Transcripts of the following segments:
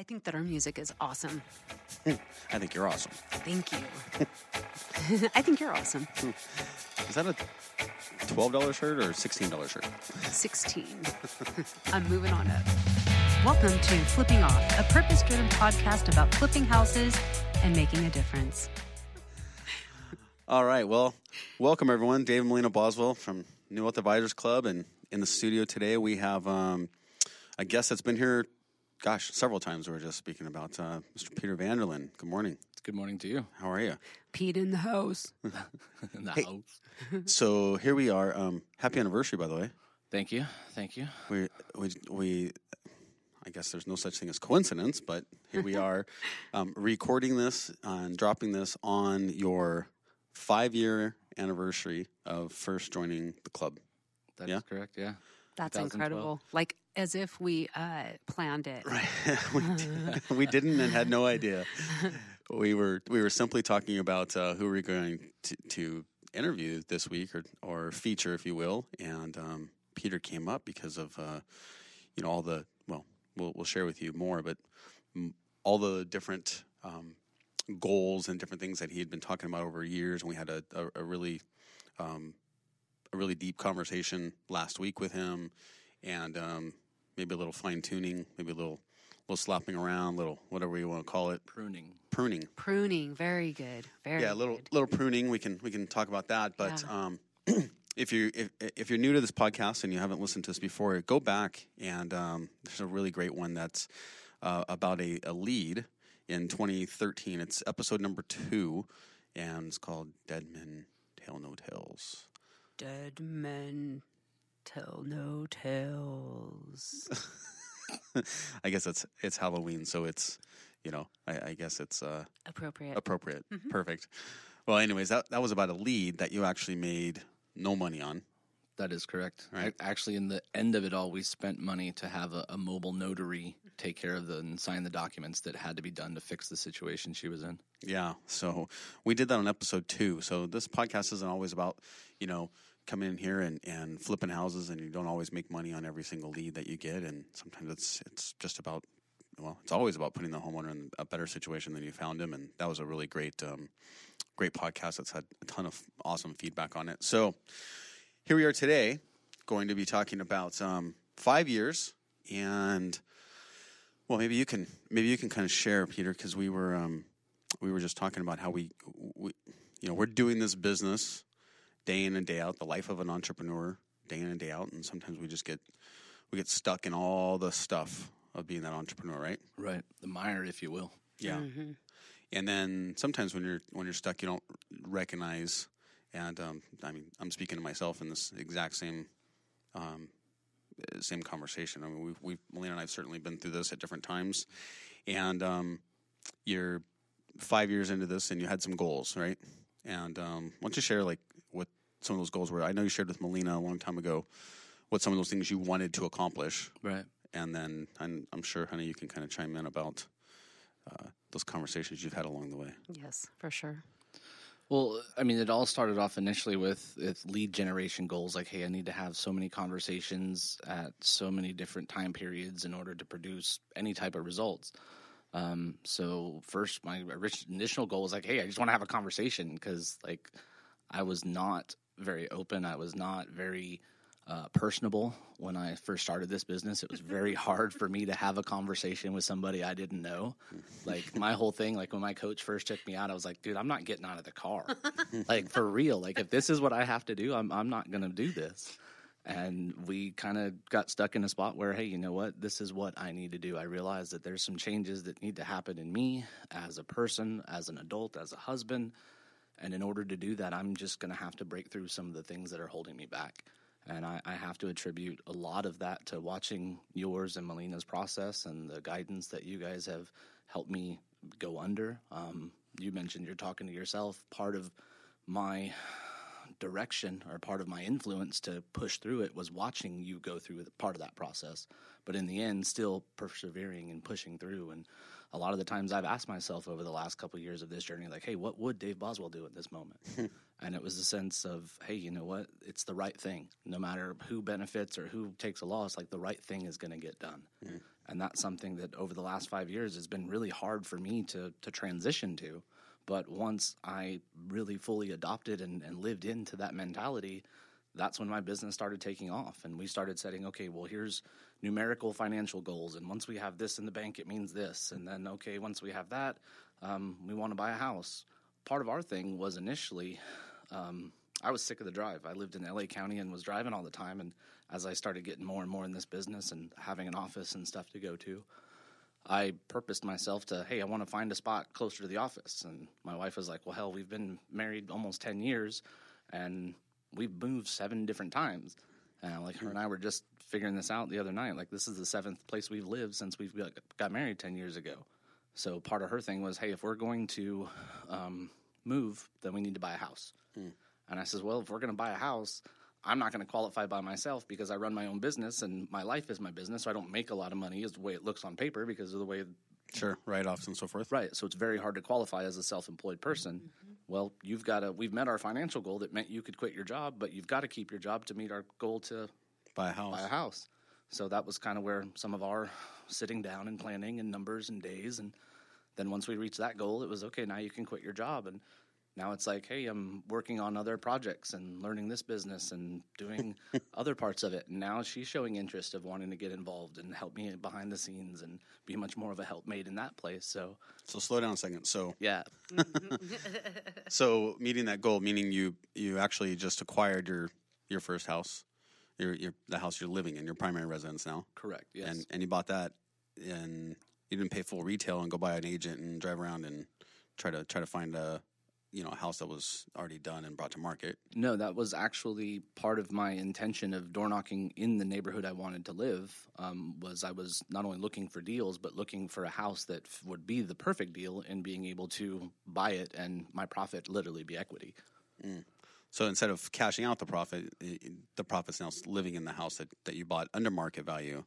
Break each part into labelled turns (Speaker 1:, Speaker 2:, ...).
Speaker 1: I think that our music is awesome.
Speaker 2: I think you're awesome.
Speaker 1: Thank you. I think you're awesome.
Speaker 2: Is that a $12 shirt or $16 shirt?
Speaker 1: 16. I'm moving on up. Welcome to Flipping Off, a purpose driven podcast about flipping houses and making a difference.
Speaker 2: All right. Well, welcome everyone. Dave and Melina Boswell from New Wealth Advisors Club. And in the studio today, we have um, a guest that's been here, gosh, several times. We were just speaking about uh, Mr. Peter Vanderlinde. Good morning.
Speaker 3: Good morning to you.
Speaker 2: How are you?
Speaker 1: Pete in the house.
Speaker 3: In the
Speaker 2: Hey.
Speaker 3: house.
Speaker 2: so here we are. Um, happy anniversary, by the way.
Speaker 3: Thank you. Thank you.
Speaker 2: We, we, we, I guess there's no such thing as coincidence, but here we are um, recording this and dropping this on your five year anniversary of first joining the club.
Speaker 3: That's
Speaker 2: Yeah.
Speaker 3: correct. Yeah.
Speaker 1: That's incredible. Like as if we uh, planned it.
Speaker 2: Right. we, did- we didn't and had no idea. We were we were simply talking about uh, who we're going to, to interview this week or or feature, if you will. And um, Peter came up because of uh, you know all the well, we'll we'll share with you more, but all the different um, goals and different things that he had been talking about over years. And we had a a, a really um, a really deep conversation last week with him, and um, maybe a little fine tuning, maybe a little little slapping around, little whatever you want to call it,
Speaker 3: Pruning.
Speaker 2: pruning.
Speaker 1: Pruning, very good. Very
Speaker 2: Yeah, a little
Speaker 1: good.
Speaker 2: little pruning. We can we can talk about that. But
Speaker 1: Yeah.
Speaker 2: um, if you if if you're new to this podcast and you haven't listened to this before, go back and um, there's a really great one that's uh, about a, a lead in 2013. It's episode number two, and it's called Dead Men Tell No Tales.
Speaker 1: Dead men tell no tales.
Speaker 2: I guess it's it's Halloween, so it's you know I, I guess it's uh,
Speaker 1: Appropriate.
Speaker 2: appropriate.
Speaker 1: Mhm.
Speaker 2: Perfect. Well, anyways, that that was about a lead that you actually made no money on.
Speaker 3: That is correct.
Speaker 2: Right.
Speaker 3: Ac- Actually, in the end of it all, we spent money to have a, a mobile notary take care of the and sign the documents that had to be done to fix the situation she was in.
Speaker 2: Yeah. So we did that on episode two. So this podcast isn't always about, you know, coming in here and, and flipping houses and you don't always make money on every single lead that you get. And sometimes it's it's just about well, it's always about putting the homeowner in a better situation than you found him. And that was a really great um, great podcast that's had a ton of awesome feedback on it. So here we are today, going to be talking about um, five years and well, maybe you can maybe you can kind of share, Peter, because we were um, we were just talking about how we, we you know we're doing this business day in and day out, the life of an entrepreneur day in and day out, and sometimes we just get we get stuck in all the stuff of being that entrepreneur, right?
Speaker 3: Right. The mire, if you will.
Speaker 2: Yeah.
Speaker 1: Mhm.
Speaker 2: And then sometimes when you're when you're stuck, you don't recognize. And um, I mean, I'm speaking to myself in this exact same um, same conversation. I mean, we've, we've Melina and I've certainly been through this at different times. And um, you're five years into this, and you had some goals, right? And um, why don't you share like what some of those goals were? I know you shared with Melina a long time ago what some of those things you wanted to accomplish,
Speaker 3: Right.
Speaker 2: and then I'm, I'm sure, honey, you can kind of chime in about uh, those conversations you've had along the way.
Speaker 1: Yes, for sure.
Speaker 3: Well, I mean, it all started off initially with, with lead generation goals like, hey, I need to have so many conversations at so many different time periods in order to produce any type of results. Um, so, first, my initial goal was like, hey, I just want to have a conversation because, like, I was not very open. I was not very uh, personable when I first started this business. It was very hard for me to have a conversation with somebody I didn't know. Like my whole thing, like when my coach first took me out, I was like, dude, I'm not getting out of the car. like for real. Like if this is what I have to do, I'm I'm not gonna do this. And we kind of got stuck in a spot where, hey, you know what? This is what I need to do. I realize that there's some changes that need to happen in me as a person, as an adult, as a husband. And in order to do that, I'm just going to have to break through some of the things that are holding me back. And I, I have to attribute a lot of that to watching yours and Melina's process and the guidance that you guys have helped me go under. Um, you mentioned you're talking to yourself. Part of my direction or part of my influence to push through it was watching you go through part of that process. But in the end, still persevering and pushing through. And a lot of the times I've asked myself over the last couple of years of this journey, like, hey, what would Dave Boswell do at this moment? and it was a sense of, hey, you know what? It's the right thing. No matter who benefits or who takes a loss, like the right thing is going to get done. and that's something that over the last five years has been really hard for me to to transition to. But once I really fully adopted and, and lived into that mentality, that's when my business started taking off and we started setting okay well here's numerical financial goals and once we have this in the bank it means this and then okay once we have that um, we want to buy a house. Part of our thing was initially um, i was sick of the drive. I lived in la county and was driving all the time and as i started getting more and more in this business and having an office and stuff to go to i purposed myself to hey i want to find a spot closer to the office. And my wife was like well hell we've been married almost 10 years and we've moved seven different times. And like her and I were just figuring this out the other night. Like this is the seventh place we've lived since we've got, got married ten years ago. So part of her thing was, hey, if we're going to um, move, then we need to buy a house. Mm. And I says, well, if we're going to buy a house, I'm not going to qualify by myself because I run my own business and my life is my business. So I don't make a lot of money, is the way it looks on paper because of the way
Speaker 2: Sure, write offs and so forth.
Speaker 3: Right. So it's very hard to qualify as a self employed person. Mm-hmm. Well, you've got to, we've met our financial goal that meant you could quit your job, but you've got to keep your job to meet our goal to
Speaker 2: buy a house.
Speaker 3: Buy a house. So that was kind of where some of our sitting down and planning and numbers and days. And then once we reached that goal, it was okay, now you can quit your job. And now it's like, hey, I'm working on other projects and learning this business and doing other parts of it. And now she's showing interest of wanting to get involved and help me behind the scenes and be much more of a helpmate in that place. So,
Speaker 2: so slow down a second. So,
Speaker 3: yeah.
Speaker 2: so meeting that goal, meaning you you actually just acquired your your first house, your your the house you're living in, your primary residence now.
Speaker 3: Correct. Yes.
Speaker 2: And and you bought that, and you didn't pay full retail and go buy an agent and drive around and try to try to find a you know a house that was already done and brought to market.
Speaker 3: No, that was actually part of my intention of door knocking in the neighborhood I wanted to live. Um, was I was not only looking for deals, but looking for a house that f- would be the perfect deal and being able to buy it and my profit literally be equity.
Speaker 2: Mm. So instead of cashing out the profit, the profit's now living in the house that, that you bought under market value,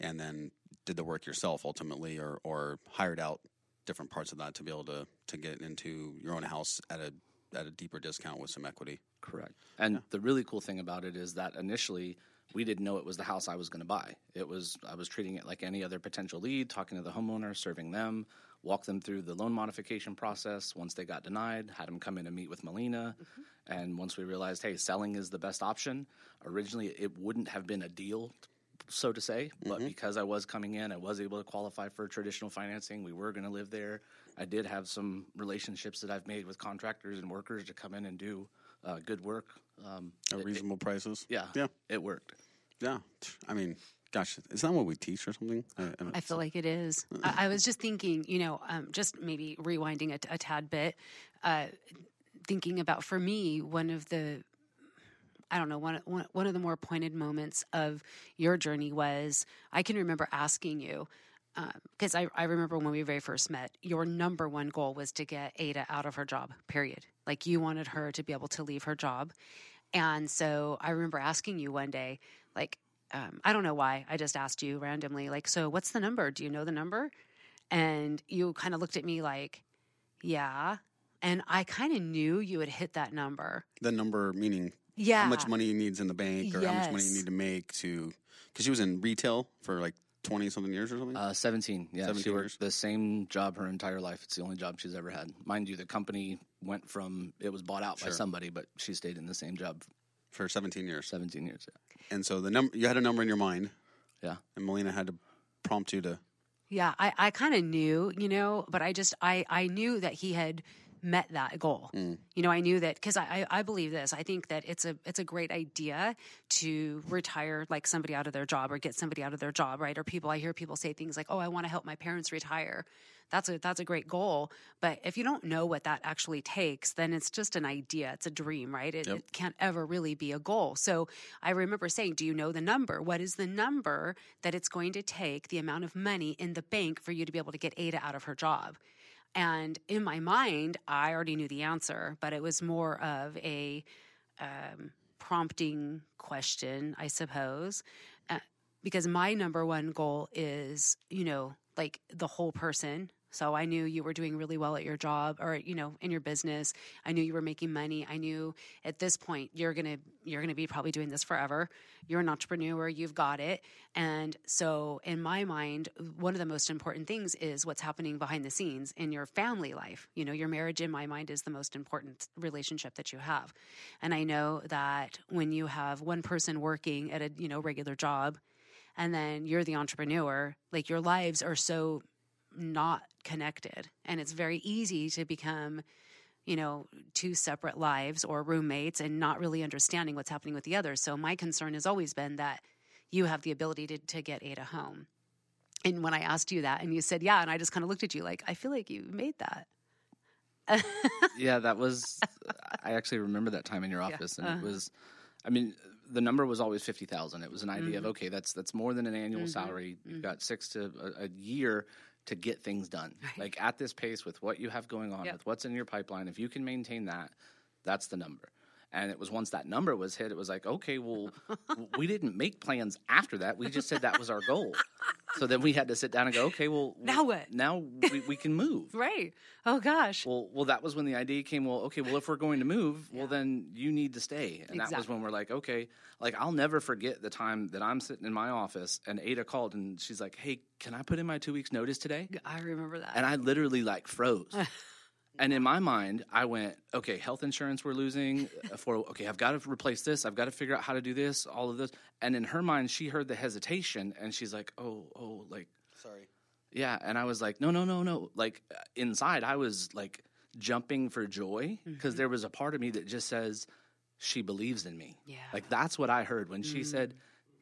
Speaker 2: and then did the work yourself ultimately, or or hired out different parts of that to be able to to get into your own house at a at a deeper discount with some equity.
Speaker 3: Correct. And yeah. the really cool thing about it is that initially we didn't know it was the house I was going to buy. It was I was treating it like any other potential lead, talking to the homeowner, serving them, walk them through the loan modification process. Once they got denied, had them come in and meet with Melina. Mm-hmm. And once we realized, hey, selling is the best option. Originally, it wouldn't have been a deal so to say. But mm-hmm. because I was coming in, I was able to qualify for traditional financing. We were going to live there. I did have some relationships that I've made with contractors and workers to come in and do uh, good work
Speaker 2: um, at reasonable
Speaker 3: it,
Speaker 2: prices.
Speaker 3: Yeah, yeah, it worked.
Speaker 2: Yeah, I mean, gosh, is that what we teach or something? I,
Speaker 1: I, I feel like it is. I, I, was just thinking, you know, um, just maybe rewinding a, a tad bit, uh, thinking about for me one of the I don't know, one, one, one of the more pointed moments of your journey was I can remember asking you, because um, I, I remember when we very first met, your number one goal was to get Ada out of her job, period. Like you wanted her to be able to leave her job. And so I remember asking you one day, like, um, I don't know why, I just asked you randomly, like, so what's the number? Do you know the number? And you kind of looked at me like, yeah. And I kind of knew you would hit that number.
Speaker 2: The number meaning
Speaker 1: yeah.
Speaker 2: how much money he needs in the bank or yes. how much money you need to make to because she was in retail for like 20 something years or something
Speaker 3: uh, 17 yeah 17 she worked the same job her entire life it's the only job she's ever had mind you the company went from it was bought out sure. by somebody but she stayed in the same job
Speaker 2: for 17 years.
Speaker 3: 17 years yeah.
Speaker 2: and so the number you had a number in your mind.
Speaker 3: Yeah.
Speaker 2: And melina had to prompt you to
Speaker 1: yeah i, I kind of knew you know but i just i i knew that he had met that goal. Mm. You know, I knew that because I, I believe this. I think that it's a it's a great idea to retire like somebody out of their job or get somebody out of their job, right? Or people I hear people say things like, "Oh, I want to help my parents retire." That's a that's a great goal, but if you don't know what that actually takes, then it's just an idea. It's a dream, right? It, yep. it can't ever really be a goal. So I remember saying, "Do you know the number? What is the number that it's going to take? The amount of money in the bank for you to be able to get Ada out of her job?" And in my mind, I already knew the answer, but it was more of a um, prompting question, I suppose. Uh, because my number one goal is, you know, like the whole person, So I knew you were doing really well at your job or you know in your business. I knew you were making money. I knew at this point you're going to you're going to be probably doing this forever. You're an entrepreneur, you've got it. And so in my mind, one of the most important things is what's happening behind the scenes in your family life. You know, your marriage in my mind is the most important relationship that you have. And I know that when you have one person working at a, you know, regular job and then you're the entrepreneur, like your lives are so not connected. And it's very easy to become, you know, two separate lives or roommates and not really understanding what's happening with the other. So my concern has always been that you have the ability to, to get Ada home. And when I asked you that and you said, yeah, and I just kind of looked at you like, I feel like you made that.
Speaker 3: yeah, that was, I actually remember that time in your office yeah. and uh-huh. it was, I mean, the number was always 50,000. It was an idea mm-hmm. of, okay, that's, that's more than an annual mm-hmm. salary. You've mm-hmm. got six to a, a year to get things done. Right. Like at this pace with what you have going on, yep. with what's in your pipeline, if you can maintain that, that's the number. And it was once that number was hit, it was like, okay, well, we didn't make plans after that. We just said that was our goal. So then we had to sit down and go, okay, well,
Speaker 1: now what?
Speaker 3: Now we, we can move.
Speaker 1: right. Oh gosh.
Speaker 3: Well, well, that was when the idea came. Well, okay, well, if we're going to move, yeah. well, then you need to stay. And exactly. that was when we're like, okay, like I'll never forget the time that I'm sitting in my office and Ada called and she's like, hey, can I put in my two weeks notice today?
Speaker 1: I remember that.
Speaker 3: And I literally like froze. And in my mind, I went, okay, health insurance we're losing uh, for okay, I've got to replace this, I've got to figure out how to do this, all of this. And in her mind, she heard the hesitation and she's like, "Oh, oh, like
Speaker 2: sorry."
Speaker 3: Yeah, and I was like, "No, no, no, no." Like uh, inside, I was like jumping for joy because mm-hmm. there was a part of me that just says she believes in me.
Speaker 1: Yeah.
Speaker 3: Like that's what I heard when mm. she said,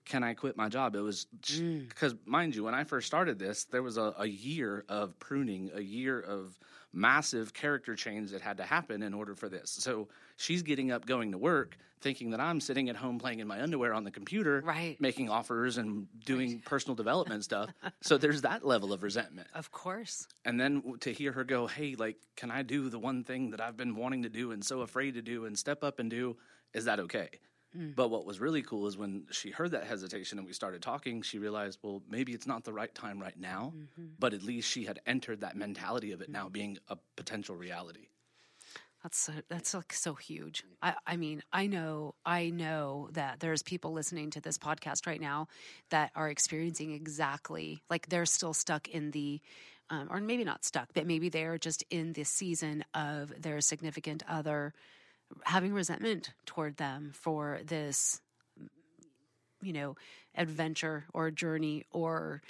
Speaker 3: "Can I quit my job?" It was because, mm. mind you, when I first started this, there was a, a year of pruning, a year of massive character change that had to happen in order for this. So she's getting up, going to work, thinking that I'm sitting at home playing in my underwear on the computer,
Speaker 1: right.
Speaker 3: making offers and doing right. personal development stuff. So there's that level of resentment.
Speaker 1: Of course.
Speaker 3: And then to hear her go, hey, like, can I do the one thing that I've been wanting to do and so afraid to do and step up and do? Is that okay? Mm. But what was really cool is when she heard that hesitation and we started talking, she realized, well, maybe it's not the right time right now, mm-hmm. but at least she had entered that mentality of it mm-hmm. now being a potential reality.
Speaker 1: That's so, that's like so huge. I, I mean, I know, I know that there's people listening to this podcast right now that are experiencing exactly like they're still stuck in the, um, or maybe not stuck, but maybe they're just in the season of their significant other having resentment toward them for this, you know, adventure or journey or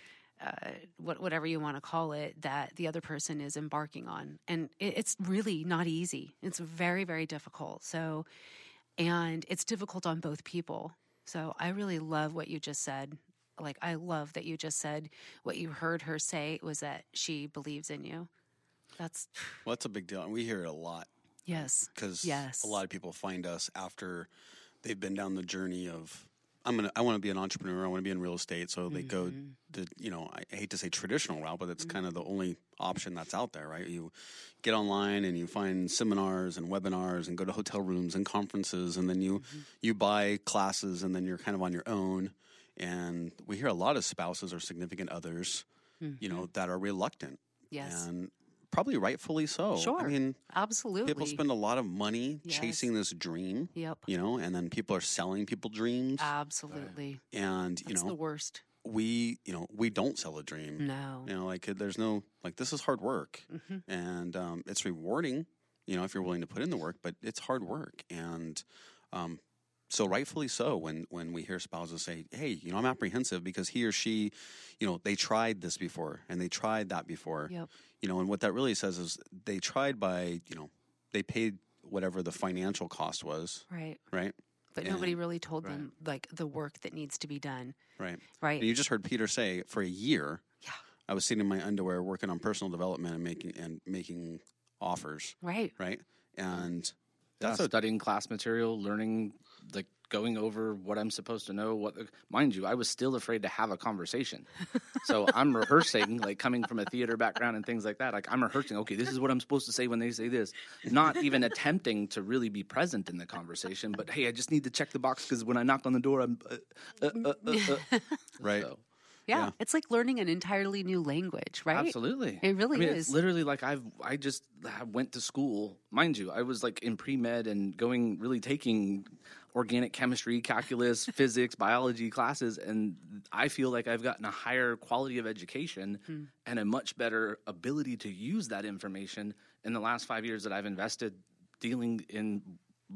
Speaker 1: uh, what, whatever you want to call it that the other person is embarking on. And it, it's really not easy. It's very, very difficult. So, and it's difficult on both people. So I really love what you just said. Like, I love that you just said what you heard her say was that she believes in you. That's
Speaker 2: well, that's a big deal. And we hear it a lot
Speaker 1: Yes.
Speaker 2: Because
Speaker 1: yes.
Speaker 2: a lot of people find us after they've been down the journey of I'm gonna I want to be an entrepreneur. I want to be in real estate. So they mm-hmm. go the you know I hate to say traditional route, but it's mm-hmm. kind of the only option that's out there, right? You get online and you find seminars and webinars and go to hotel rooms and conferences, and then you mm-hmm. you buy classes, and then you're kind of on your own. And we hear a lot of spouses or significant others, you know, mm-hmm. that are reluctant.
Speaker 1: Yes.
Speaker 2: And probably rightfully so.
Speaker 1: Sure.
Speaker 2: I mean,
Speaker 1: absolutely.
Speaker 2: People spend a lot of money yes. chasing this dream.
Speaker 1: Yep.
Speaker 2: You know, and then people are selling people dreams.
Speaker 1: Absolutely.
Speaker 2: And you
Speaker 1: That's
Speaker 2: know,
Speaker 1: the worst.
Speaker 2: We, you know, we don't sell a dream.
Speaker 1: No.
Speaker 2: You know, like there's no like this is hard work, mm-hmm. and um, it's rewarding. You know, if you're willing to put in the work, but it's hard work, and um, so rightfully so when when we hear spouses say hey you know i'm apprehensive because he or she you know they tried this before and they tried that before.
Speaker 1: Yep.
Speaker 2: you know and what that really says is they tried by you know they paid whatever the financial cost was
Speaker 1: right.
Speaker 2: right?
Speaker 1: But and, nobody really told right. them like the work that needs to be done
Speaker 2: right.
Speaker 1: right?
Speaker 2: And you just heard peter say for a year
Speaker 1: yeah.
Speaker 2: I was sitting in my underwear working on personal development and making and making offers.
Speaker 1: Right.
Speaker 2: Right? And
Speaker 3: that's yeah, studying class material learning like going over what I'm supposed to know. What, mind you, I was still afraid to have a conversation. so I'm rehearsing, like coming from a theater background and things like that. Like I'm rehearsing. Okay, this is what I'm supposed to say when they say this. Not even attempting to really be present in the conversation. But hey, I just need to check the box because when I knock on the door, I'm uh, uh, uh, uh, uh.
Speaker 2: right. So.
Speaker 1: Yeah.
Speaker 2: Yeah.
Speaker 1: It's like learning an entirely new language, right?
Speaker 3: Absolutely.
Speaker 1: It really
Speaker 3: I mean,
Speaker 1: is.
Speaker 3: It's literally like I've I just went to school, mind you. I was like in pre med and going really taking organic chemistry, calculus, physics, biology classes, and I feel like I've gotten a higher quality of education
Speaker 1: Hmm.
Speaker 3: and a much better ability to use that information in the last five years that I've invested dealing in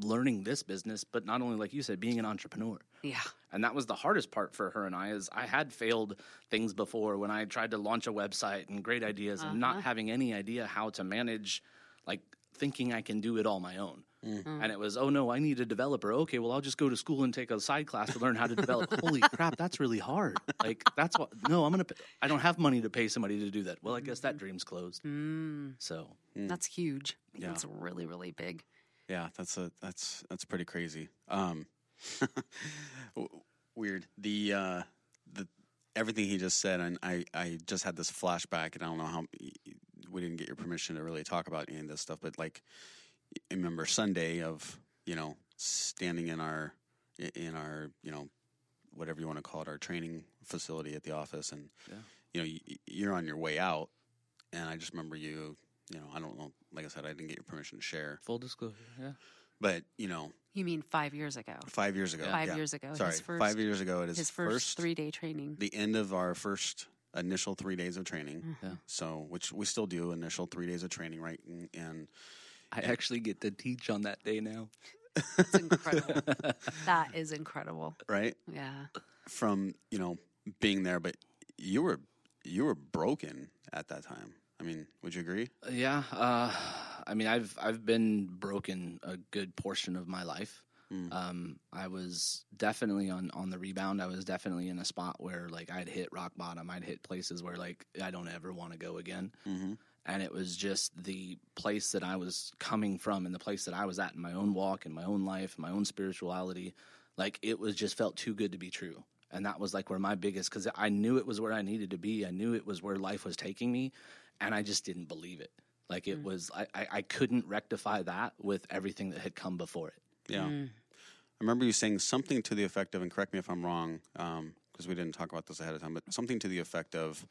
Speaker 3: learning this business. But not only like you said, being an entrepreneur
Speaker 1: Yeah.
Speaker 3: and that was the hardest part for her and I is I had failed things before when I tried to launch a website and great ideas and not having any idea how to manage like thinking I can do it all my own. And it was, oh no, I need a developer. Okay, well I'll just go to school and take a side class to learn how to develop. Holy crap, that's really hard. Like that's what no, I'm gonna. I don't have money to pay somebody to do that. Well, I guess that dream's closed.
Speaker 1: Mm,
Speaker 3: So
Speaker 1: That's huge.
Speaker 2: Yeah.
Speaker 1: That's really, really big.
Speaker 2: Yeah, that's a that's that's pretty crazy. Um, w- weird. The uh, the everything he just said, and I I just had this flashback, and I don't know how we didn't get your permission to really talk about any of this stuff, but like, I remember Sunday of you know standing in our in our you know whatever you want to call it, our training facility at the office, and
Speaker 3: Yeah.
Speaker 2: you know you're on your way out, and I just remember you. You know, I don't know. Like I said, I didn't get your permission to share,
Speaker 3: full disclosure, yeah.
Speaker 2: But you know,
Speaker 1: You mean five years ago?
Speaker 2: Five years ago.
Speaker 1: Five
Speaker 2: yeah.
Speaker 1: years ago.
Speaker 2: Sorry,
Speaker 1: first,
Speaker 2: five years ago. It is
Speaker 1: his first, three day training.
Speaker 2: The end of our first initial three days of training.
Speaker 1: Mm-hmm.
Speaker 3: Yeah.
Speaker 2: So, which we still do initial three days of training, right? And, and
Speaker 3: I actually get to teach on that day now.
Speaker 1: It's incredible. that is incredible.
Speaker 2: right
Speaker 1: Yeah.
Speaker 2: from you know being there, but you were you were broken at that time. I mean, would you agree?
Speaker 3: Yeah, uh, I mean, I've I've been broken a good portion of my life.
Speaker 2: Mm.
Speaker 3: Um, I was definitely on on the rebound. I was definitely in a spot where like I'd hit rock bottom. I'd hit places where like I don't ever want to go again.
Speaker 2: Mm-hmm.
Speaker 3: And it was just the place that I was coming from and the place that I was at in my own walk, in my own life, my own spirituality. Like it was just felt too good to be true. And that was like where my biggest, because I knew it was where I needed to be. I knew it was where life was taking me. And I just didn't believe it. Like it mm. was, I, I, I couldn't rectify that with everything that had come before it.
Speaker 2: Yeah. Mm. I remember you saying something to the effect of, and correct me if I'm wrong, um, because we didn't talk about this ahead of time, but something to the effect of,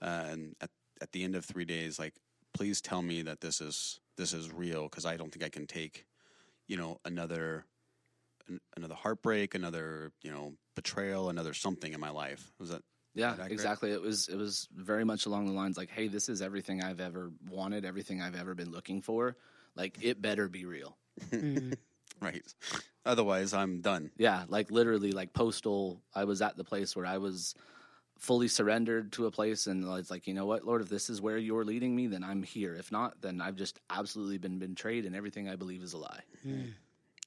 Speaker 2: uh, and at, at the end of three days, like, please tell me that this is this is real, because I don't think I can take, you know, another an, another heartbreak, another you know betrayal, another something in my life. Was that?
Speaker 3: Yeah, exactly. It was it was very much along the lines like, hey, this is everything I've ever wanted, everything I've ever been looking for. Like it better be real.
Speaker 2: Right. Otherwise, I'm done.
Speaker 3: Yeah, like literally, like postal. I was at the place where I was fully surrendered to a place, and it's like, you know what, Lord, if this is where you're leading me, then I'm here. If not, then I've just absolutely been betrayed, and everything I believe is a lie.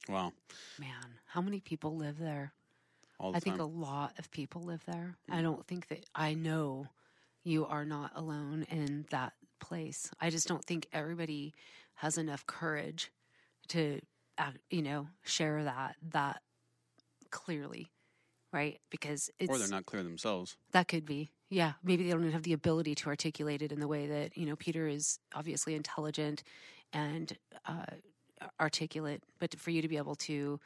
Speaker 2: Wow.
Speaker 1: Man, how many people live there?
Speaker 2: All the
Speaker 1: I think
Speaker 2: time.
Speaker 1: a lot of people live there. I don't think that I know you are not alone in that place. I just don't think everybody has enough courage to, act, you know, share that that clearly, right? Because it's
Speaker 2: or they're not clear themselves.
Speaker 1: that could be. Yeah, maybe they don't even have the ability to articulate it in the way that you know Peter is obviously intelligent and uh, articulate, but for you to be able to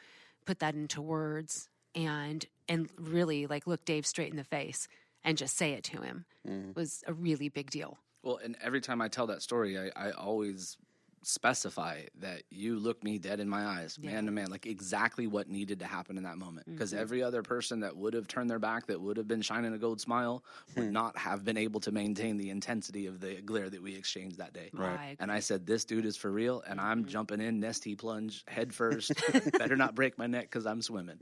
Speaker 1: put that into words and and really like look Dave straight in the face and just say it to him mm. was a really big deal.
Speaker 3: Well, and every time I tell that story, I, I always specify that you looked me dead in my eyes, man to man, like exactly what needed to happen in that moment. Because mm-hmm. every other person that would have turned their back, that would have been shining a gold smile, would hmm. not have been able to maintain the intensity of the glare that we exchanged that day.
Speaker 2: Right.
Speaker 1: I
Speaker 3: And I said, "This dude is for real," and I'm mm-hmm. jumping in, Nestea plunge, head first. Better not break my neck because I'm swimming.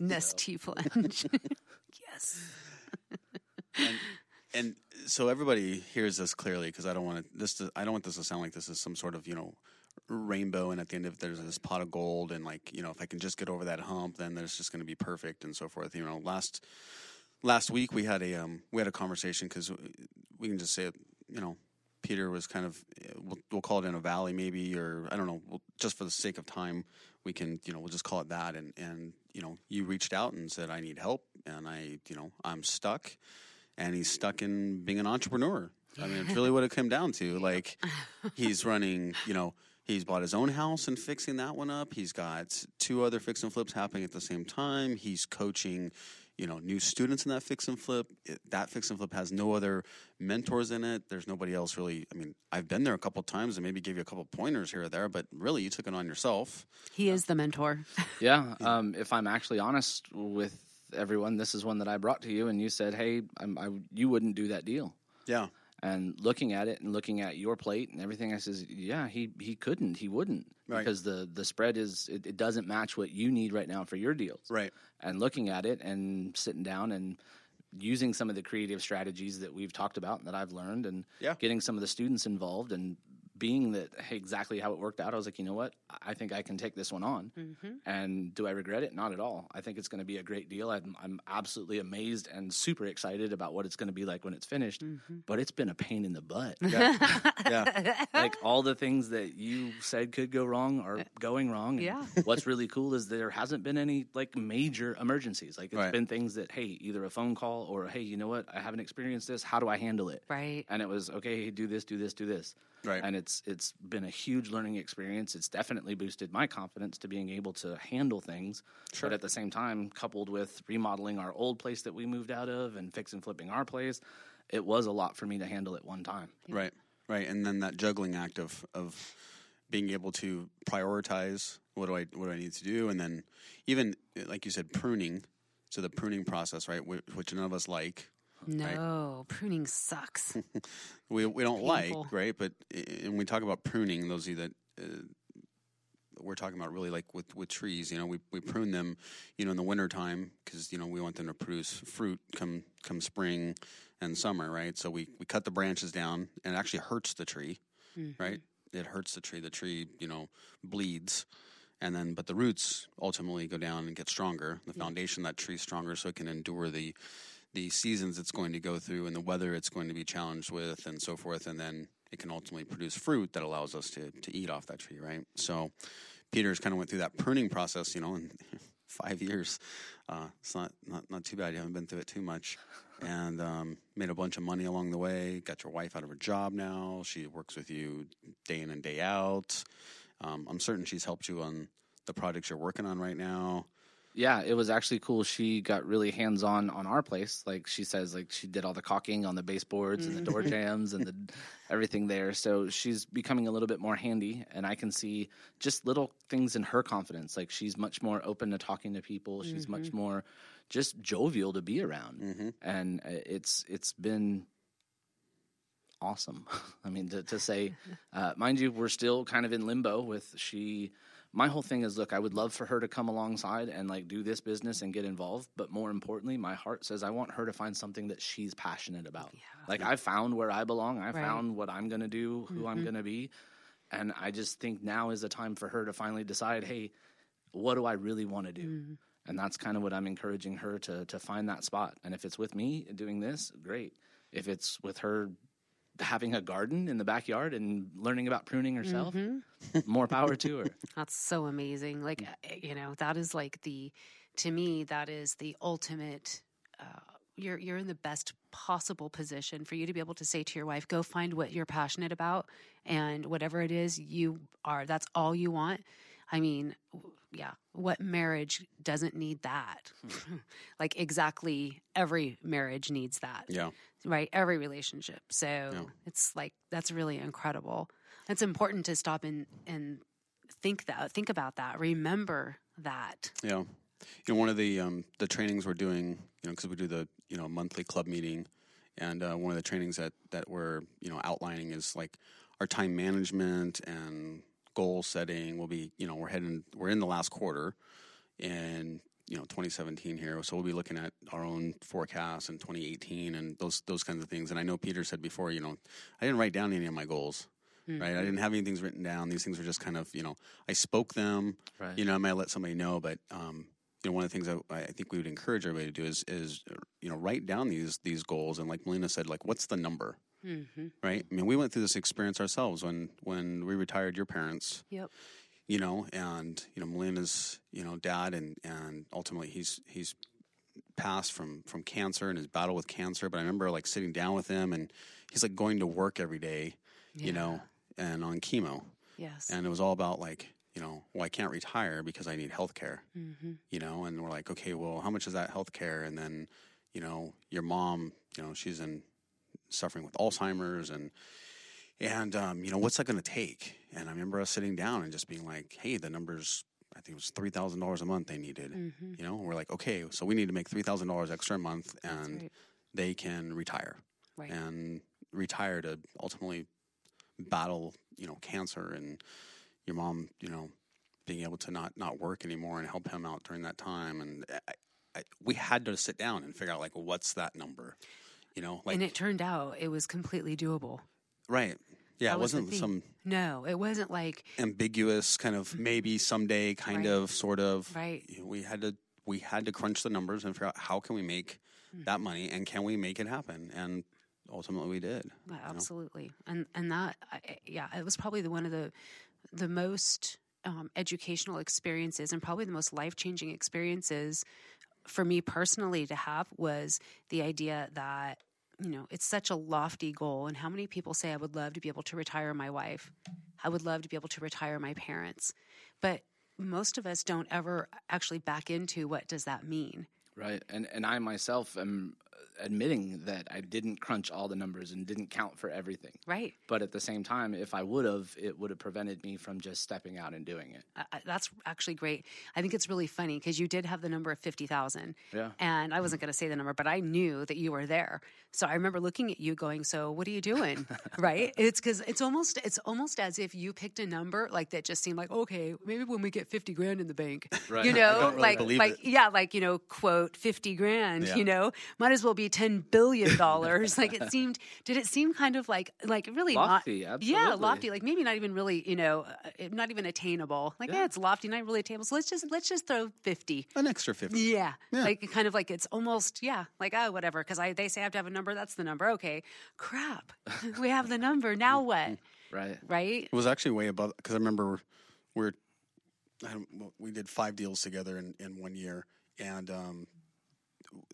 Speaker 1: Nestea plunge. yes.
Speaker 2: and so everybody hears this clearly because I don't want this. To, I don't want this to sound like this is some sort of you know rainbow, and at the end of it, there's this pot of gold, and like you know, if I can just get over that hump, then there's just going to be perfect and so forth. You know, last last week we had a um, we had a conversation because we can just say it, you know. Peter was kind of, we'll, we'll call it in a valley maybe, or I don't know, we'll, just for the sake of time, we can, you know, we'll just call it that. And, and, you know, you reached out and said, I need help and I, you know, I'm stuck and he's stuck in being an entrepreneur. I mean, it's really what it came down to. Like, he's running, you know, he's bought his own house and fixing that one up. He's got two other fix and flips happening at the same time. He's coaching, you know new students in that fix and flip. It, that fix and flip has no other mentors in it. There's nobody else really. I mean, I've been there a couple times and maybe gave you a couple pointers here or there, but really you took it on yourself.
Speaker 1: He is the mentor.
Speaker 3: Yeah. Um, if I'm actually honest with everyone, this is one that I brought to you, and you said, "Hey, I'm, I, you wouldn't do that deal."
Speaker 2: Yeah.
Speaker 3: And looking at it and looking at your plate and everything, I says, "Yeah, he he couldn't, he wouldn't,
Speaker 2: Right.
Speaker 3: because the the spread is it, it doesn't match what you need right now for your deals."
Speaker 2: Right.
Speaker 3: And looking at it and sitting down and using some of the creative strategies that we've talked about and that I've learned, and
Speaker 2: Yeah.
Speaker 3: getting some of the students involved and being that exactly how it worked out, I was like, you know what, I think I can take this one on. Mm-hmm. And do I regret it? Not at all. I think it's going to be a great deal. I'm, I'm absolutely amazed and super excited about what it's going to be like when it's finished. Mm-hmm. But it's been a pain in the butt.
Speaker 2: Yeah. yeah.
Speaker 3: like all the things that you said could go wrong are uh, going wrong. And
Speaker 1: Yeah.
Speaker 3: What's really cool is there hasn't been any like major emergencies. Like it's
Speaker 2: Right.
Speaker 3: been things that hey, either a phone call or hey, you know what, I haven't experienced this. How do I handle it?
Speaker 1: Right.
Speaker 3: And it was okay. Do this. Do this. Do this.
Speaker 2: Right.
Speaker 3: And it's it's been a huge learning experience. It's definitely boosted my confidence to being able to handle things.
Speaker 2: Sure.
Speaker 3: But at the same time, coupled with remodeling our old place that we moved out of and fix and flipping our place, it was a lot for me to handle at one time.
Speaker 2: Right, right, and then that juggling act of of being able to prioritize what do I what do I need to do, and then even like you said, pruning. So the pruning process, right, whi- which none of us like.
Speaker 1: No, pruning sucks.
Speaker 2: We we don't
Speaker 1: Painful.
Speaker 2: like, right? But when we talk about pruning. Those of you that. Uh, we're talking about really like with, with trees, you know, we, we prune them, you know, in the wintertime because, you know, we want them to produce fruit come, come spring and summer, right? So we, we cut the branches down and it actually hurts the tree, right? It hurts the tree. The tree, you know, bleeds. And then, but the roots ultimately go down and get stronger. The foundation of that tree is stronger so it can endure the, the seasons it's going to go through and the weather it's going to be challenged with and so forth. And then it can ultimately produce fruit that allows us to, to eat off that tree, right? So Peter's kind of went through that pruning process, you know, in five years. Uh, it's not, not, not too bad. You haven't been through it too much. And um, made a bunch of money along the way. Got your wife out of her job now. She works with you day in and day out. Um, I'm certain she's helped you on the projects you're working on right now.
Speaker 3: Yeah, it was actually cool. She got really hands on on our place. Like she says, like she did all the caulking on the baseboards and the door jams and the everything there. So she's becoming a little bit more handy, and I can see just little things in her confidence. Like she's much more open to talking to people. She's much more just jovial to be around, and uh, it's it's been awesome. I mean, to, to say, uh, mind you, we're still kind of in limbo with she. My whole thing is, look, I would love for her to come alongside and like do this business and get involved, but more importantly, my heart says I want her to find something that she's passionate about. Like I found where I belong, I
Speaker 1: Right.
Speaker 3: found what I'm going to do, who I'm mm-hmm. going to be, and I just think now is the time for her to finally decide, hey, what do I really want to do? Mm. And that's kind of what I'm encouraging her to to find that spot. And if it's with me doing this, great. If it's with her having a garden in the backyard and learning about pruning herself, more power to her.
Speaker 1: That's so amazing. Like, uh, you know, that is like the, to me, that is the ultimate. Uh, you're you're in the best possible position for you to be able to say to your wife, "Go find what you're passionate about, and whatever it is you are, that's all you want." I mean, yeah, what marriage doesn't need that? like exactly every marriage needs that
Speaker 2: Yeah.
Speaker 1: right? Every relationship. So it's like that's really incredible. It's important to stop and and think that think about that. Remember that.
Speaker 2: Yeah, you know, one of the um, the trainings we're doing, you know, because we do the you know monthly club meeting, and uh, one of the trainings that that we're you know outlining is like our time management and goal setting. We'll be you know we're heading we're in the last quarter, and you know 2017 here, so we'll be looking at our own forecast in 2018 and those those kinds of things. And I know Peter said before, you know, I didn't write down any of my goals. Right, I didn't have any things written down. These things were just kind of, you know, I spoke them.
Speaker 3: Right.
Speaker 2: You know, I might let somebody know, but um, you know, one of the things I, I think we would encourage everybody to do is, is you know, write down these these goals and, like Melina said, like, what's the number?
Speaker 1: Mm-hmm.
Speaker 2: Right. I mean, we went through this experience ourselves when when we retired your parents.
Speaker 1: Yep.
Speaker 2: You know, and you know, Melina's you know dad, and and ultimately he's he's passed from from cancer and his battle with cancer. But I remember like sitting down with him, and he's like going to work every day, you know, and on chemo.
Speaker 1: Yes.
Speaker 2: And it was all about like, you know, well, I can't retire because I need health care,
Speaker 1: Mm-hmm.
Speaker 2: you know, and we're like, okay, well, how much is that health care? And then, you know, your mom, you know, she's in suffering with Alzheimer's and, and, um, you know, what's that going to take? And I remember us sitting down and just being like, hey, the numbers, I think it was $3,000 a month they needed,
Speaker 1: Mm-hmm.
Speaker 2: you know, and we're like, okay, so we need to make $3,000 extra a month and
Speaker 1: right.
Speaker 2: they can retire
Speaker 1: Right.
Speaker 2: and retire to ultimately battle, you know, cancer and your mom, you know, being able to not not work anymore and help him out during that time. And I, I, we had to sit down and figure out like what's that number, you know, like
Speaker 1: and it turned out it was completely doable.
Speaker 2: right, yeah,
Speaker 1: That
Speaker 2: it
Speaker 1: was
Speaker 2: wasn't some
Speaker 1: No, it wasn't like
Speaker 2: ambiguous kind of maybe someday kind
Speaker 1: Right.
Speaker 2: of sort of.
Speaker 1: right.
Speaker 2: We had to we had to crunch the numbers and figure out how can we make
Speaker 1: Hmm.
Speaker 2: that money and can we make it happen and ultimately we did.
Speaker 1: Yeah, absolutely, and and that I- yeah, it was probably the one of the the most um, educational experiences and probably the most life changing experiences for me personally to have was the idea that you know it's such a lofty goal and how many people say i would love to be able to retire my wife i would love to be able to retire my parents but most of us don't ever actually back into what does that mean
Speaker 3: Right. And and I myself am admitting that I didn't crunch all the numbers and didn't count for everything.
Speaker 1: right
Speaker 3: But at the same time, if I would have, it would have prevented me from just stepping out and doing it.
Speaker 1: I- that's actually great. I think it's really funny because you did have the number of 50,000.
Speaker 3: Yeah.
Speaker 1: And I wasn't going to say the number, but I knew that you were there. So I remember looking at you going, "So what are you doing?" right? It's cuz it's almost it's almost as if you picked a number like that just seemed like, "Okay, maybe when we get 50 grand in the bank."
Speaker 3: Right.
Speaker 1: You know,
Speaker 2: really
Speaker 1: like like
Speaker 2: it.
Speaker 1: yeah, like, you know, quote 50 grand,
Speaker 2: Yeah.
Speaker 1: you know, might as well be 10 billion dollars. like it seemed did it seem kind of like like really
Speaker 3: Lofty,
Speaker 1: not Yeah, lofty, like maybe not even really, you know, uh, not even attainable. Like, yeah,
Speaker 3: Yeah.
Speaker 1: it's lofty, not really attainable. So let's just let's just throw 50.
Speaker 2: An extra fifty.
Speaker 1: Yeah.
Speaker 2: Yeah.
Speaker 1: Like kind of like it's almost yeah, like oh whatever because I they say I have to have a number, that's the number. Okay. Crap. we have the number. Now what?
Speaker 3: Right.
Speaker 1: Right?
Speaker 2: It was actually way above because I remember we're I don't, we did five deals together in, in one year, and um,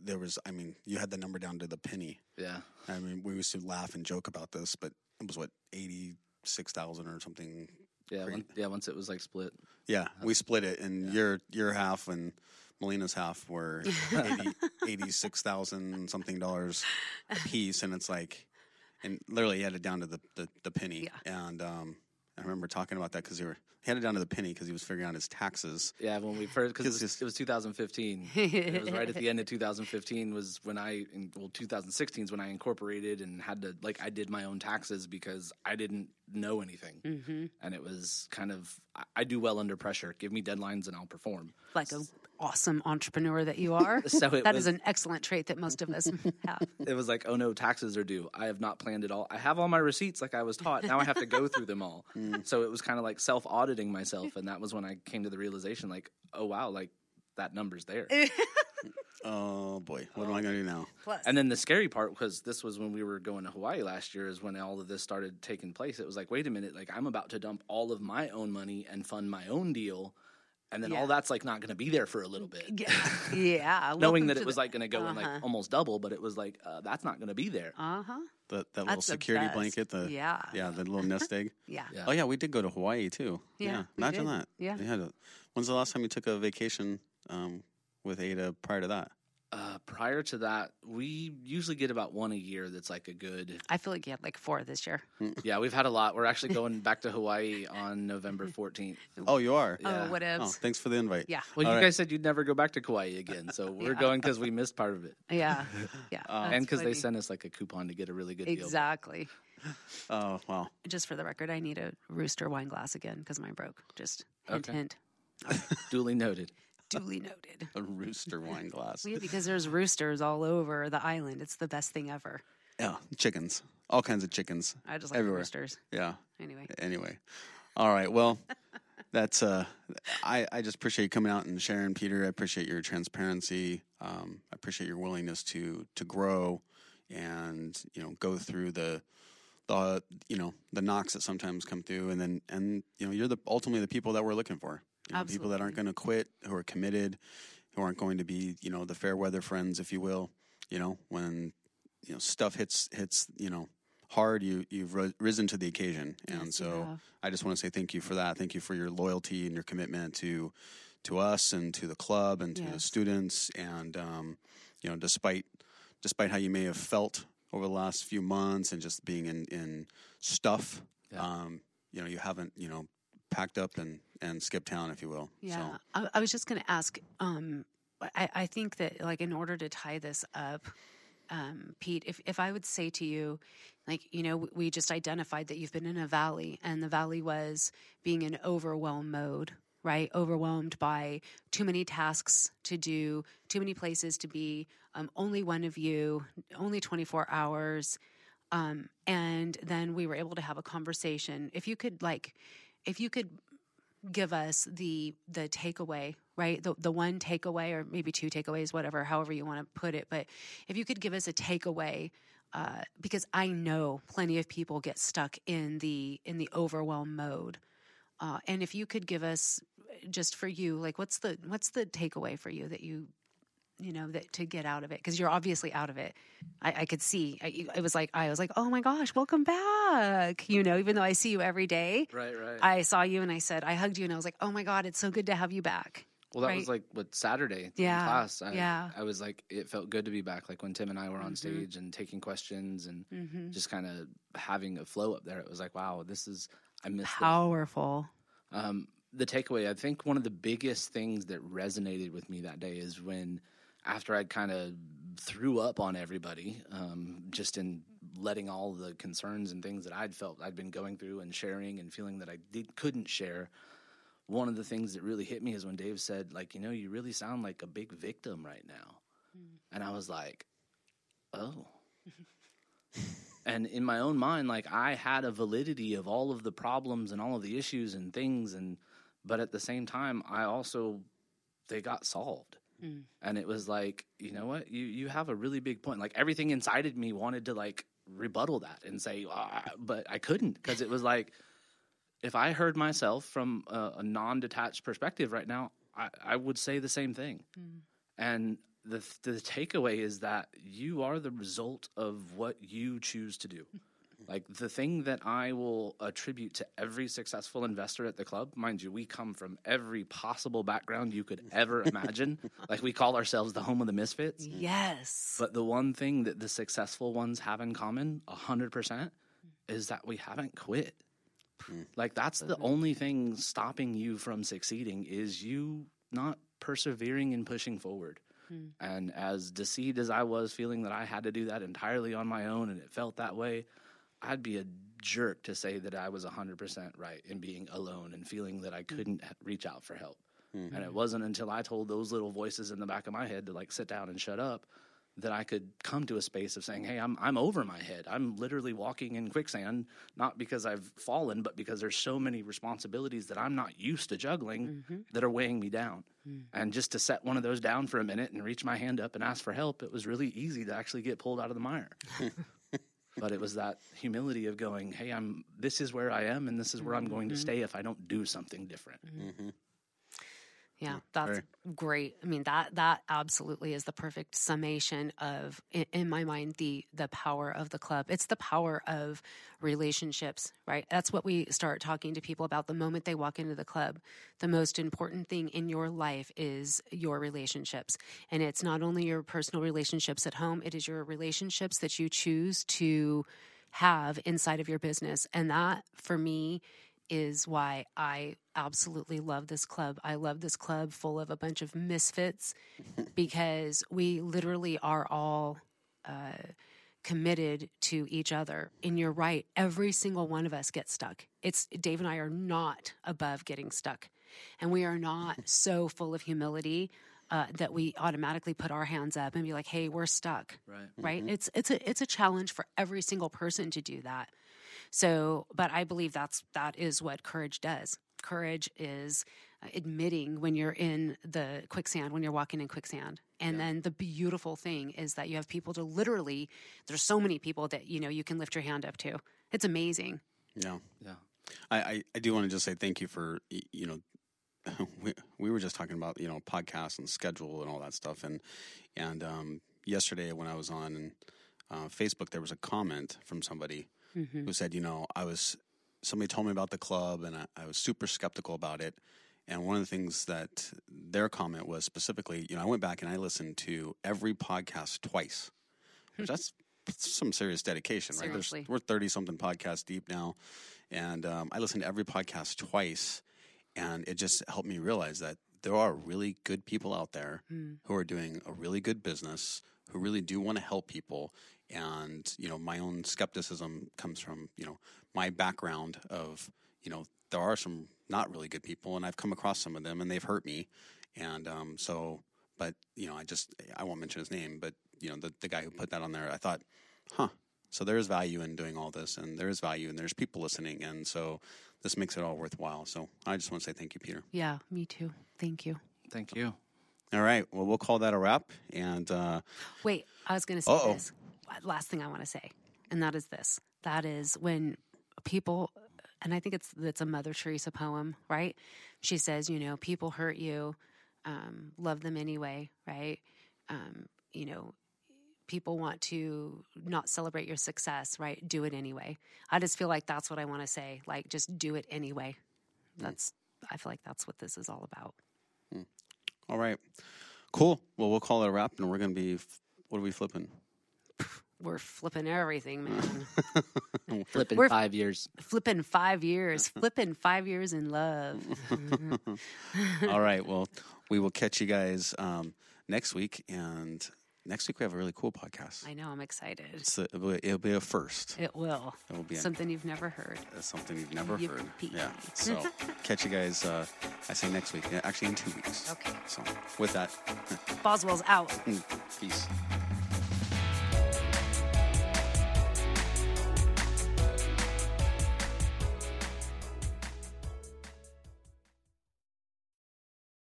Speaker 2: there was I mean you had the number down to the penny.
Speaker 3: Yeah.
Speaker 2: I mean we used to laugh and joke about this, but it was what eighty six thousand or something.
Speaker 3: Yeah. One, yeah. Once it was like split.
Speaker 2: Yeah, we split it, and your your half and Melina's half were 80 86,000 something dollars a piece, and it's like, and literally you had it down to the the, the penny. And um, I remember talking about that because he, were- he had it down to the penny because he was figuring out his taxes.
Speaker 3: Yeah, when we first because it,
Speaker 2: 'Cause
Speaker 3: was-
Speaker 2: it's-
Speaker 3: it was 2015. it was right at the end of 2015 was when I well 2016 is when I incorporated and had to like I did my own taxes because I didn't know anything,
Speaker 1: Mm-hmm.
Speaker 3: and it was kind of I, I do well under pressure. Give me deadlines and I'll perform.
Speaker 1: Like a awesome entrepreneur that you are.
Speaker 3: So it
Speaker 1: That
Speaker 3: was-
Speaker 1: is an excellent trait that most of us have.
Speaker 3: It was like, oh no, taxes are due. I have not planned it all. I have all my receipts like I was taught. Now I have to go through them all. So it was kind of like self auditing myself, and that was when I came to the realization, like, oh wow, like that number's there.
Speaker 2: Oh boy, what am I going to do now?
Speaker 1: Plus,
Speaker 3: And then the scary part, because this was when we were going to Hawaii last year, is when all of this started taking place. It was like, wait a minute, like I'm about to dump all of my own money and fund my own deal, and then
Speaker 1: Yeah.
Speaker 3: all that's like not going to be there for a little bit.
Speaker 1: yeah, yeah.
Speaker 3: Knowing that it was like going to go in
Speaker 1: Uh-huh.
Speaker 3: like almost double, but it was like uh, that's not going to be there.
Speaker 1: uh huh.
Speaker 2: The, that little
Speaker 1: That's
Speaker 2: security
Speaker 1: best.
Speaker 2: blanket, the
Speaker 1: Yeah.
Speaker 2: yeah, the little nest egg.
Speaker 1: Yeah.
Speaker 3: Yeah.
Speaker 2: Oh yeah, we did go to Hawaii too.
Speaker 1: Yeah,
Speaker 2: Yeah, imagine
Speaker 1: did.
Speaker 2: that.
Speaker 1: Yeah.
Speaker 2: They had a- when's the last time you took a vacation um, with Ada? Prior to that,
Speaker 3: Uh, prior to that, we usually get about one a year. That's like a good.
Speaker 1: I feel like you had like four this year.
Speaker 3: Yeah, we've had a lot. We're actually going back to Hawaii on November 14th.
Speaker 2: oh, you are.
Speaker 3: Yeah.
Speaker 1: Oh, what
Speaker 2: Oh, thanks for the invite.
Speaker 1: Yeah.
Speaker 3: Well,
Speaker 2: All
Speaker 3: you
Speaker 2: right.
Speaker 3: guys said you'd never go back to Kauai again, so we're
Speaker 1: Yeah.
Speaker 3: going because we missed part of it,
Speaker 1: Yeah. Yeah. That's
Speaker 3: and because they sent us like a coupon to get a really good deal.
Speaker 1: Exactly.
Speaker 2: Oh wow.
Speaker 1: Just for the record, I need a rooster wine glass again because mine broke. Just hint,
Speaker 3: Okay.
Speaker 1: hint.
Speaker 3: Duly noted.
Speaker 1: Duly noted.
Speaker 2: A rooster wine glass.
Speaker 1: Yeah, because there's roosters all over the island. It's the best thing ever.
Speaker 2: Yeah, chickens. All kinds of chickens.
Speaker 1: I just like
Speaker 2: Everywhere.
Speaker 1: roosters.
Speaker 2: Yeah.
Speaker 1: Anyway.
Speaker 2: Anyway. All right. Well, that's uh I I just appreciate you coming out and sharing Peter. I appreciate your transparency. Um I appreciate your willingness to to grow and, you know, go through the the you know, the knocks that sometimes come through and then and you know, you're the ultimately the people that we're looking for. You know, people that aren't going to quit, who are committed, who aren't going to be, you know, the fair weather friends if you will, you know, when you know stuff hits hits, you know, hard, you you've risen to the occasion, and
Speaker 1: Yes,
Speaker 2: so
Speaker 1: have.
Speaker 2: I just want to say thank you for that. Thank you for your loyalty and your commitment to to us and to the club and to the students. And um, you know, despite despite how you may have felt over the last few months and just being in in stuff,
Speaker 3: Yeah.
Speaker 2: um, you know, you haven't you know packed up and and skipped town, if you will.
Speaker 1: Yeah,
Speaker 2: So,
Speaker 1: I, I was just going to ask. Um, I, I think that like in order to tie this up, um, Pete, if if I would say to you, like you know, we- just identified that you've been in a valley, and the valley was being in overwhelm mode, right? Overwhelmed by too many tasks to do, too many places to be, um, only one of you, only twenty four hours. Um, and then we were able to have a conversation. If you could, like, if you could give us the the takeaway right? The the one takeaway or maybe two takeaways whatever however you want to put it but if you could give us a takeaway uh, because I know plenty of people get stuck in the in the overwhelm mode. Uh, and if you could give us just for you like what's the what's the takeaway for you that you you know that to get out of it because you're obviously out of it I, I could see I, it was like I was like oh my gosh welcome back you know even though I see you every day
Speaker 3: Right, right.
Speaker 1: I saw you and I said, I hugged you and I was like, oh my God, it's so good to have you back.
Speaker 3: well, that
Speaker 1: right?
Speaker 3: was like what Saturday
Speaker 1: Yeah,
Speaker 3: in class. I,
Speaker 1: yeah.
Speaker 3: I was like, it felt good to be back. Like when Tim and I were on
Speaker 1: Mhm.
Speaker 3: stage and taking questions and
Speaker 1: Mm-hmm.
Speaker 3: just kind of having a flow up there. It was like, wow, this is I miss.
Speaker 1: Powerful.
Speaker 3: Um, the takeaway, I think one of the biggest things that resonated with me that day is when, after I'd kind of threw up on everybody, um, just in letting all the concerns and things that I'd felt I'd been going through and sharing and feeling that I did, couldn't share. One of the things that really hit me is when Dave said, like, you know, you really sound like a big victim right now. And I was like, oh. and in my own mind, like I had a validity of all of the problems and all of the issues and things, and but at the same time, I also they got solved.
Speaker 1: Mm.
Speaker 3: And it was like, you know what, you you have a really big point. Like everything inside of me wanted to like rebuttal that and say, ah, but I couldn't because it was like, if I heard myself from a, a non-detached perspective right now, I, I would say the same thing.
Speaker 1: Mm.
Speaker 3: And the the takeaway is that you are the result of what you choose to do. Like the thing that I will attribute to every successful investor at the club, mind you, we come from every possible background you could ever imagine. like we call ourselves the home of the misfits.
Speaker 1: Yes.
Speaker 3: But the one thing that the successful ones have in common, a hundred percent, is that we haven't quit. Like that's the only thing stopping you from succeeding is you not persevering and pushing forward.
Speaker 1: Hmm.
Speaker 3: And as deceived as I was feeling that I had to do that entirely on my own and it felt that way, I'd be a jerk to say that I was 100% right in being alone and feeling that I hmm. couldn't reach out for help. And it mm-hmm. wasn't until I told those little voices in the back of my head to like sit down and shut up that I could come to a space of saying, "Hey, I'm I'm over my head. I'm literally walking in quicksand, not because I've fallen, but because there's so many responsibilities that I'm not used to juggling mm-hmm. that are weighing me down." Hmm. And just to set one of those down for a minute and reach my hand up and ask for help, it was really easy to actually get pulled out of the mire. but it was that humility of going, "Hey, I'm this is where I am and this is where I'm going to mm-hmm. stay if I don't do something different." Mm-hmm.
Speaker 1: Yeah, mm, that's
Speaker 2: Very.
Speaker 1: great. I mean that that absolutely is the perfect summation of in, in my mind the the power of the club. It's the power of relationships, right? That's what we start talking to people about the moment they walk into the club. The most important thing in your life is your relationships. And it's not only your personal relationships at home, it is your relationships that you choose to have inside of your business. And that for me is why I absolutely love this club. I love this club full of a bunch of misfits because we literally are all uh, committed to each other. And you're right, every single one of us gets stuck. It's Dave and I are not above getting stuck, and we are not so full of humility. Uh, that we automatically put our hands up and be like, "Hey, we're stuck."
Speaker 3: Right.
Speaker 1: right it's it's a it's a challenge for every single person to do that so but i believe that's that is what courage does. Courage is uh, admitting when you're in the quicksand when you're walking in quicksand. And then the beautiful thing is that you have people to literally there's so many people that you know you can lift your hand up to. It's amazing.
Speaker 2: Yeah.
Speaker 3: Yeah.
Speaker 2: I, I, I do want to just say thank you for you know we, we were just talking about you know podcasts and schedule and all that stuff. And and um, yesterday when I was on uh, Facebook there was a comment from somebody
Speaker 1: Mm-hmm.
Speaker 2: who said, you know, I was somebody told me about the club and I, I was super skeptical about it. And one of the things that their comment was specifically, you know, I went back and I listened to every podcast twice. Which that's some serious dedication, right? There's, we're thirty something podcasts deep now, and um, I listened to every podcast twice, and it just helped me realize that there are really good people out there who are doing a really good business, who really do want to help people. And you know, my own skepticism comes from you know my background of you know there are some not really good people, and I've come across some of them, and they've hurt me. And um, so, but you know, I just I won't mention his name, but you know, the the guy who put that on there, I thought, huh. So there is value in doing all this, and there is value, and there's people listening, and so this makes it all worthwhile. So I just want to say thank you, Peter.
Speaker 1: Yeah, me too. Thank you.
Speaker 3: Thank you.
Speaker 2: All right, well, we'll call that a wrap, and uh,
Speaker 1: Wait, I was going to say
Speaker 2: Uh-oh.
Speaker 1: this. Last thing I want to say, and that is this. That is when people, and I think it's it's a Mother Teresa poem, right? She says, you know, people hurt you, um, love them anyway, right? Um, you know, people want to not celebrate your success, right? Do it anyway. I just feel like that's what I want to say. Like, just do it anyway. That's. I feel like that's what this is all about.
Speaker 2: all right, cool. Well, we'll call it a wrap, and we're gonna be what are we flipping?
Speaker 1: We're flipping everything, man.
Speaker 3: Flipping
Speaker 1: We're-
Speaker 3: five years.
Speaker 1: flipping five years, flipping five years in love.
Speaker 2: all right, well, we will catch you guys um, next week, and next week we have a really cool podcast.
Speaker 1: I know, I'm excited.
Speaker 2: It's a, it'll, be, it'll be a first.
Speaker 1: It will.
Speaker 2: It will be a-
Speaker 1: Something you've never heard.
Speaker 2: Something you've never heard. Yeah. So catch you guys. Uh, I say next week. Actually, in two weeks.
Speaker 1: Okay.
Speaker 2: So with that,
Speaker 1: Boswell's out.
Speaker 2: peace.